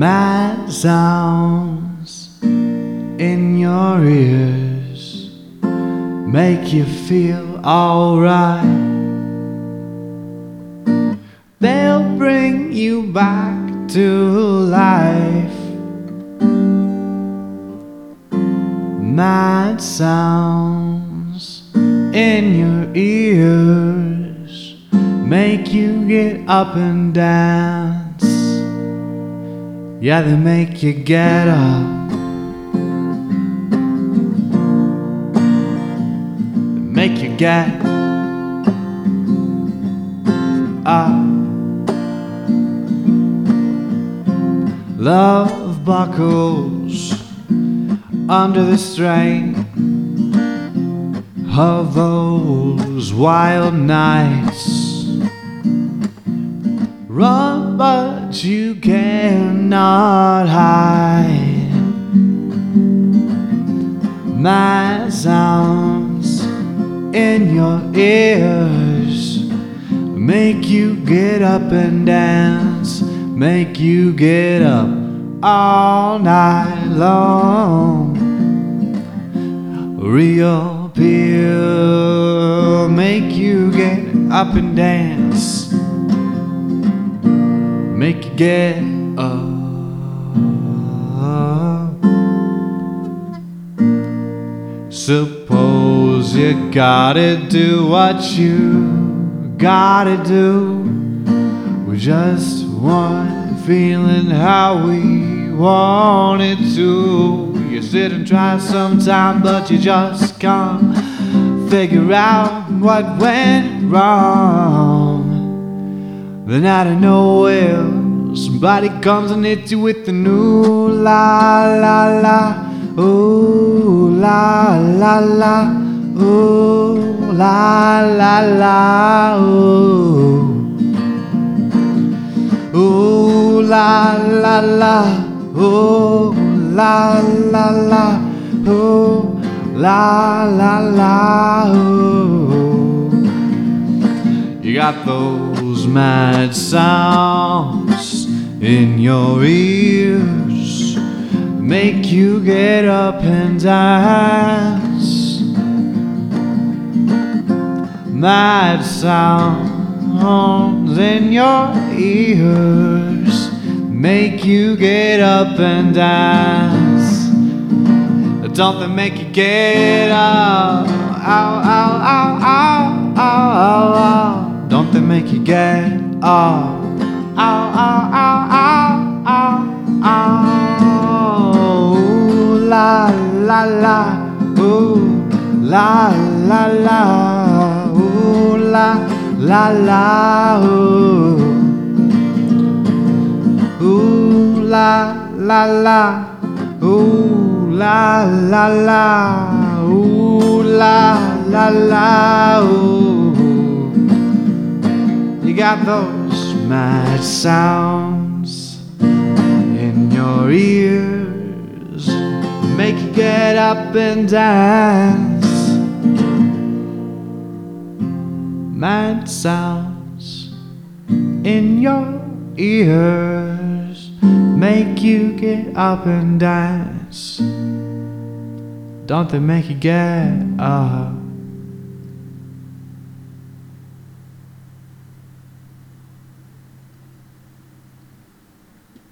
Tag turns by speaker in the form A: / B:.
A: Mad sounds in your ears make you feel alright. They'll bring you back to life. Mad sounds in your ears make you get up and dance. Yeah, they make you get up. They make you get up. Love buckles under the strain of those wild nights. Run, but you cannot hide. My sounds in your ears make you get up and dance, make you get up all night long. Real appeal make you get up and dance, make you get up. Suppose you gotta do what you gotta do. We just want feeling how we want it to. You sit and try sometime, but you just can't figure out what went wrong. Then out of nowhere, somebody comes and hits you with the new la la la. Ooh la la la. Ooh la la la. Ooh. Ooh la la la, ooh la la la, ooh la la la, ooh. You got those mad sounds in your ears, make you get up and dance. Mad sounds in your ears make you get up and dance. Don't they make you get up? Ow, ow, ow, ow, ow, ow, ow. Don't they make you get up? La, la, la. Ooh, la, la, la. Ooh. Ooh la la la, ooh la la la, ooh la la la, ooh. You got those mad sounds in your ears, make you get up and dance. Mad sounds in your ears make you get up and dance. Don't they make you get up?